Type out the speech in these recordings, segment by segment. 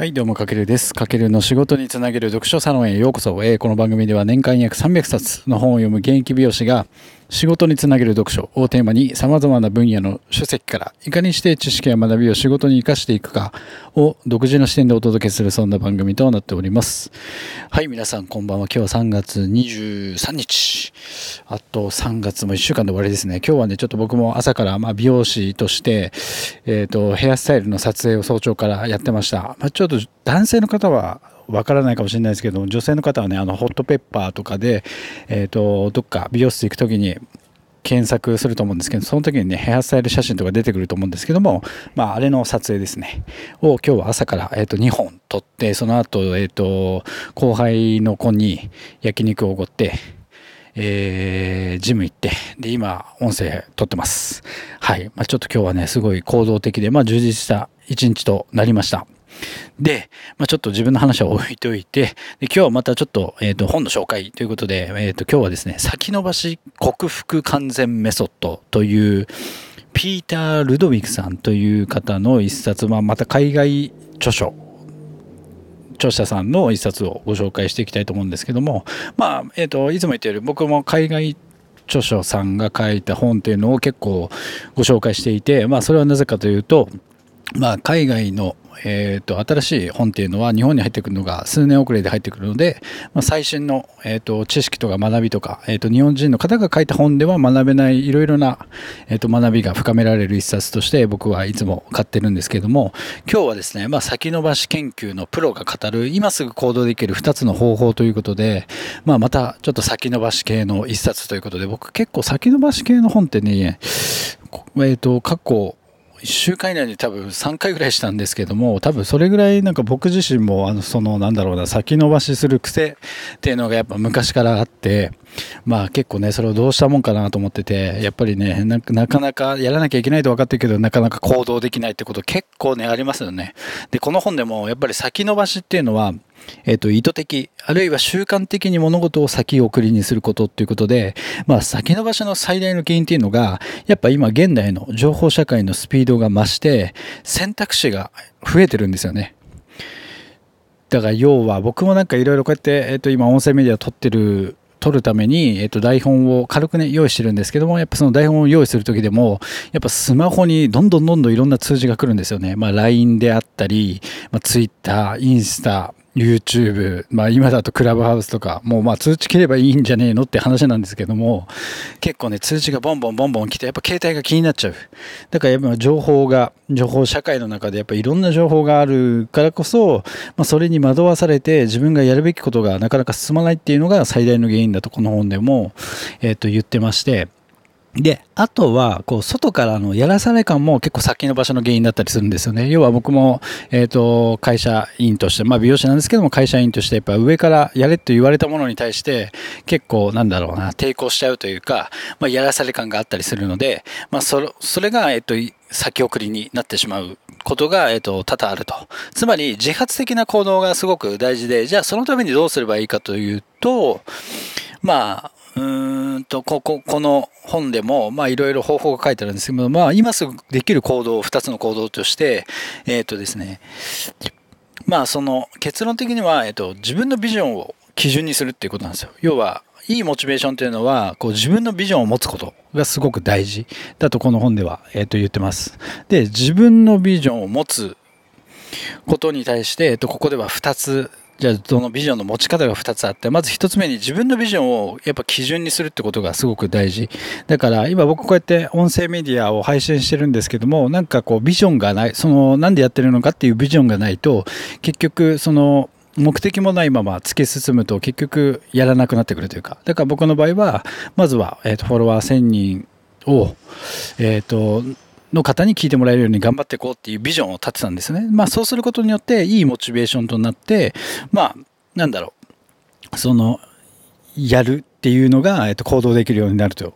はい、どうも、かけるです。かけるの仕事につなげる読書サロンへようこそ。えーこの番組では年間約300冊の本を読む現役美容師が仕事につなげる読書をテーマに様々な分野の書籍からいかにして知識や学びを仕事に活かしていくかを独自の視点でお届けするそんな番組となっております。はい、皆さんこんばんは。今日は3月23日。あと3月も1週間で終わりですね。今日はね、ちょっと僕も朝からま美容師として、えっ、と、ヘアスタイルの撮影を早朝からやってました。まあ、と男性の方はわからないかもしれないですけど、女性の方はね、あの、ホットペッパーとかで、えっ、と、どっか美容室行くときに、検索すると思うんですけど、その時にね、ヘアスタイル写真とか出てくると思うんですけども、まあ、あれの撮影ですね、を今日は朝から、えっ、と、2本撮って、その後、えっ、と、後輩の子に焼肉をおごって、えージム行って、で、今、音声撮ってます。はい。まあ、ちょっと今日はね、すごい行動的で、まあ、充実した一日となりました。で、まあ、ちょっと自分の話は置いておいて、で今日はまたちょっと、えっ、と、本の紹介ということで、えっ、と、今日はですね、先延ばし克服完全メソッドという、ピーター・ルドウィクさんという方の一冊、まあ、また海外著書著者さんの一冊をご紹介していきたいと思うんですけども、まあ、えっ、と、いつも言っている僕も海外著書さんが書いた本っていうのを結構ご紹介していて、まあ、それはなぜかというと、まあ、海外の、えー、と新しい本っていうのは日本に入ってくるのが数年遅れで入ってくるので、まあ、最新の、えー、と知識とか学びとか、えー、と日本人の方が書いた本では学べないいろいろな、えー、と学びが深められる一冊として僕はいつも買ってるんですけども今日はですね、まあ、先延ばし研究のプロが語る今すぐ行動できる2つの方法ということで、まあ、またちょっと先延ばし系の一冊ということで僕結構先延ばし系の本ってね、えー、と過去1週間以内に多分3回ぐらいしたんですけども多分それぐらいなんか僕自身もあのそのなんだろうな先延ばしする癖っていうのがやっぱ昔からあってまあ結構ねそれをどうしたもんかなと思っててやっぱりねななかなかやらなきゃいけないと分かってるけどなかなか行動できないってこと結構ねありますよね。でこの本でもやっぱり先延ばしっていうのはえっ、と、意図的、あるいは習慣的に物事を先送りにすることっていうことで、まあ、先延ばしの最大の原因っていうのが、やっぱ今現代の情報社会のスピードが増して、選択肢が増えてるんですよね。だから要は僕もなんかいろいろこうやって、えっ、と、今音声メディア撮ってる撮るために、えっと、台本を軽くね、用意してるんですけども、やっぱその台本を用意するときでも、やっぱスマホにどんどんどんどんいろんな通知が来るんですよね。まあ、LINE であったり、まあ、Twitter、インスタ、YouTube、まあ今だとクラブハウスとか、もうまあ通知切ればいいんじゃねえのって話なんですけども、結構ね、通知がボンボンボンボン来て、やっぱ携帯が気になっちゃう。だからやっぱ情報が、情報社会の中でやっぱいろんな情報があるからこそ、まあそれに惑わされて自分がやるべきことがなかなか進まないっていうのが最大の原因だとこの本でも、えっ、と言ってまして、で、あとは、こう、外からのやらされ感も結構先の場所の原因だったりするんですよね。要は僕も、えっ、と、会社員として、まあ美容師なんですけども、会社員として、やっぱ上からやれと言われたものに対して、結構、なんだろうな、抵抗しちゃうというか、まあやらされ感があったりするので、まあそれ、それが、えっ、と、先送りになってしまうことが、えっ、と、多々あると。つまり、自発的な行動がすごく大事で、じゃあそのためにどうすればいいかというと、まあ、うんと、ここ、この本でも、まあいろいろ方法が書いてあるんですけど、まあ今すぐできる行動、二つの行動として、えっ、とですね、まあその結論的には、えっ、と、自分のビジョンを基準にするっていうことなんですよ。要は、いいモチベーションというのは、こう自分のビジョンを持つことがすごく大事だとこの本では、えっ、と言ってます。で、自分のビジョンを持つことに対して、えっ、と、ここでは二つじゃあそのビジョンの持ち方が2つあってまず1つ目に自分のビジョンをやっぱ基準にするってことがすごく大事。だから今僕こうやって音声メディアを配信してるんですけどもなんかこうビジョンがないそのなんでやってるのかっていうビジョンがないと結局その目的もないまま突き進むと結局やらなくなってくるというか。だから僕の場合はまずは、えー、とフォロワー1000人をえっ、との方に聞いてもらえるように頑張っていこうっていうビジョンを立てたんですね。まあそうすることによっていいモチベーションとなって、まあなんだろう、その、やるっていうのが、えっと、行動できるようになると。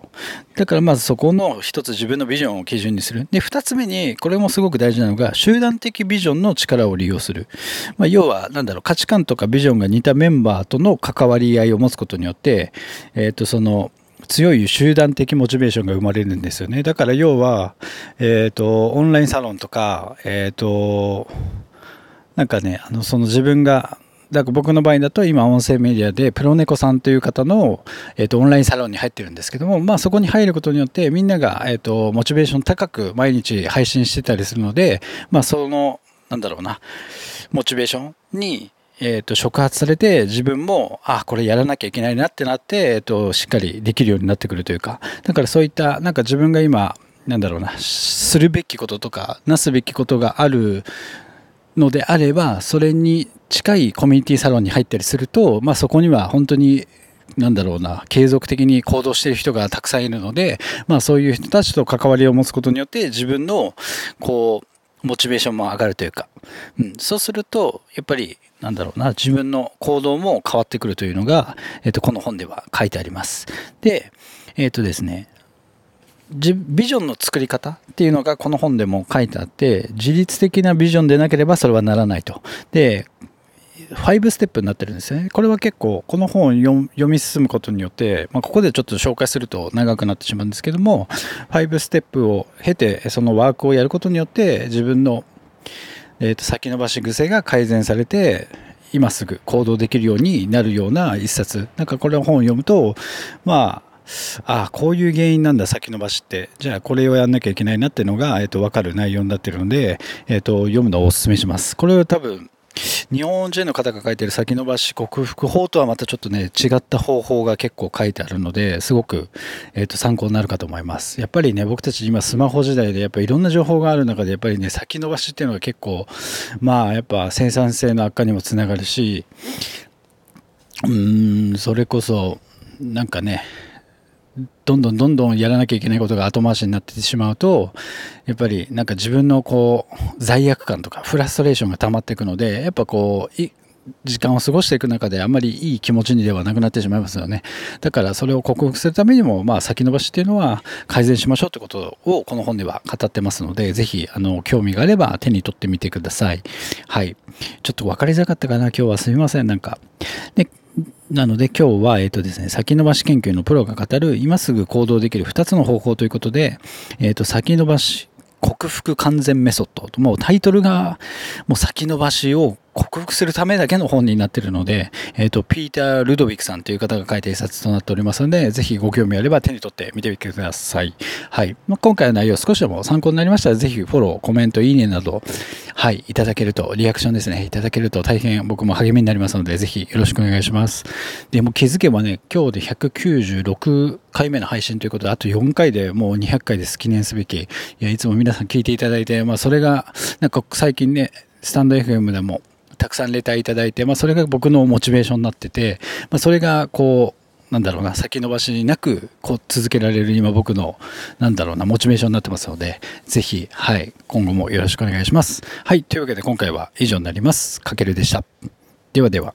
だからまずそこの一つ自分のビジョンを基準にする。で、二つ目に、これもすごく大事なのが、集団的ビジョンの力を利用する。まあ、要は、なんだろう、価値観とかビジョンが似たメンバーとの関わり合いを持つことによって、えっと、その、強い集団的モチベーションが生まれるんですよね。だから要は、えっ、と、オンラインサロンとか、えっ、と、なんかね、あの、その自分が、だから僕の場合だと今音声メディアでプロネコさんという方の、えー、とオンラインサロンに入ってるんですけども、まあ、そこに入ることによってみんなが、えー、とモチベーション高く毎日配信してたりするので、まあ、そのなんだろうなモチベーションにえーと、触発されて自分もあこれやらなきゃいけないなってなって、えーと、しっかりできるようになってくるというか。だからそういったなんか自分が今なんだろうなするべきこととかなすべきことがあるのであればそれに近いコミュニティサロンに入ったりすると、まあ、そこには本当になんだろうな継続的に行動している人がたくさんいるので、まあ、そういう人たちと関わりを持つことによって自分のこうモチベーションも上がるというか、うん、そうするとやっぱりなんだろうな自分の行動も変わってくるというのが、えっと、この本では書いてあります。でえっ、とですねビジョンの作り方っていうのがこの本でも書いてあって自律的なビジョンでなければそれはならないと。で5ステップになってるんですね。これは結構この本を読み進むことによって、まあ、ここでちょっと紹介すると長くなってしまうんですけども5ステップを経てそのワークをやることによって自分の、えー、と先延ばし癖が改善されて今すぐ行動できるようになるような一冊。なんかこれ本を読むとまあああこういう原因なんだ先延ばしって。じゃあこれをやんなきゃいけないなっていうのが、えー、と分かる内容になってるので、えー、と読むのをお勧めします。これは多分日本人の方が書いてる先延ばし克服法とはまたちょっとね違った方法が結構書いてあるのですごく、えー、と参考になるかと思います。やっぱりね僕たち今スマホ時代でやっぱりいろんな情報がある中でやっぱりね先延ばしっていうのが結構まあやっぱ生産性の悪化にもつながるしうーんそれこそなんかねどんどんどんどんやらなきゃいけないことが後回しになってしまうとやっぱりなんか自分のこう罪悪感とかフラストレーションが溜まっていくのでやっぱこう時間を過ごしていく中であんまりいい気持ちにではなくなってしまいますよね。だからそれを克服するためにもまあ先延ばしっていうのは改善しましょうってことをこの本では語ってますのでぜひあの興味があれば手に取ってみてください。はい。ちょっと分かりづらかったかな今日は。すみません。なんかなので今日は、えっ、ー、とですね、先延ばし研究のプロが語る今すぐ行動できる2つの方法ということで、えっ、ー、と、先延ばし克服完全メソッドと。もうタイトルがもう先延ばしを克服するためだけの本になっているので、えっ、ー、と、ピーター・ルドウィクさんという方が書いた一冊となっておりますので、ぜひご興味あれば手に取ってみてみてください。はい。まあ、今回の内容少しでも参考になりましたら、ぜひフォロー、コメント、いいねなど、はい、いただけると、リアクションですね、いただけると大変僕も励みになりますので、ぜひよろしくお願いします。で、も気づけばね、今日で196回目の配信ということで、あと4回でもう200回です。記念すべき。いや、いつも皆さん聞いていただいて、まあ、それが、なんか最近ね、スタンド FM でもたくさんレターいただいて、まあ、それが僕のモチベーションになってて、まあ、それがこうなんだろうな先延ばしなくこう続けられる今僕のなんだろうなモチベーションになってますのでぜひ、はい、今後もよろしくお願いします。はいというわけで今回は以上になります。かけるでした。ではでは。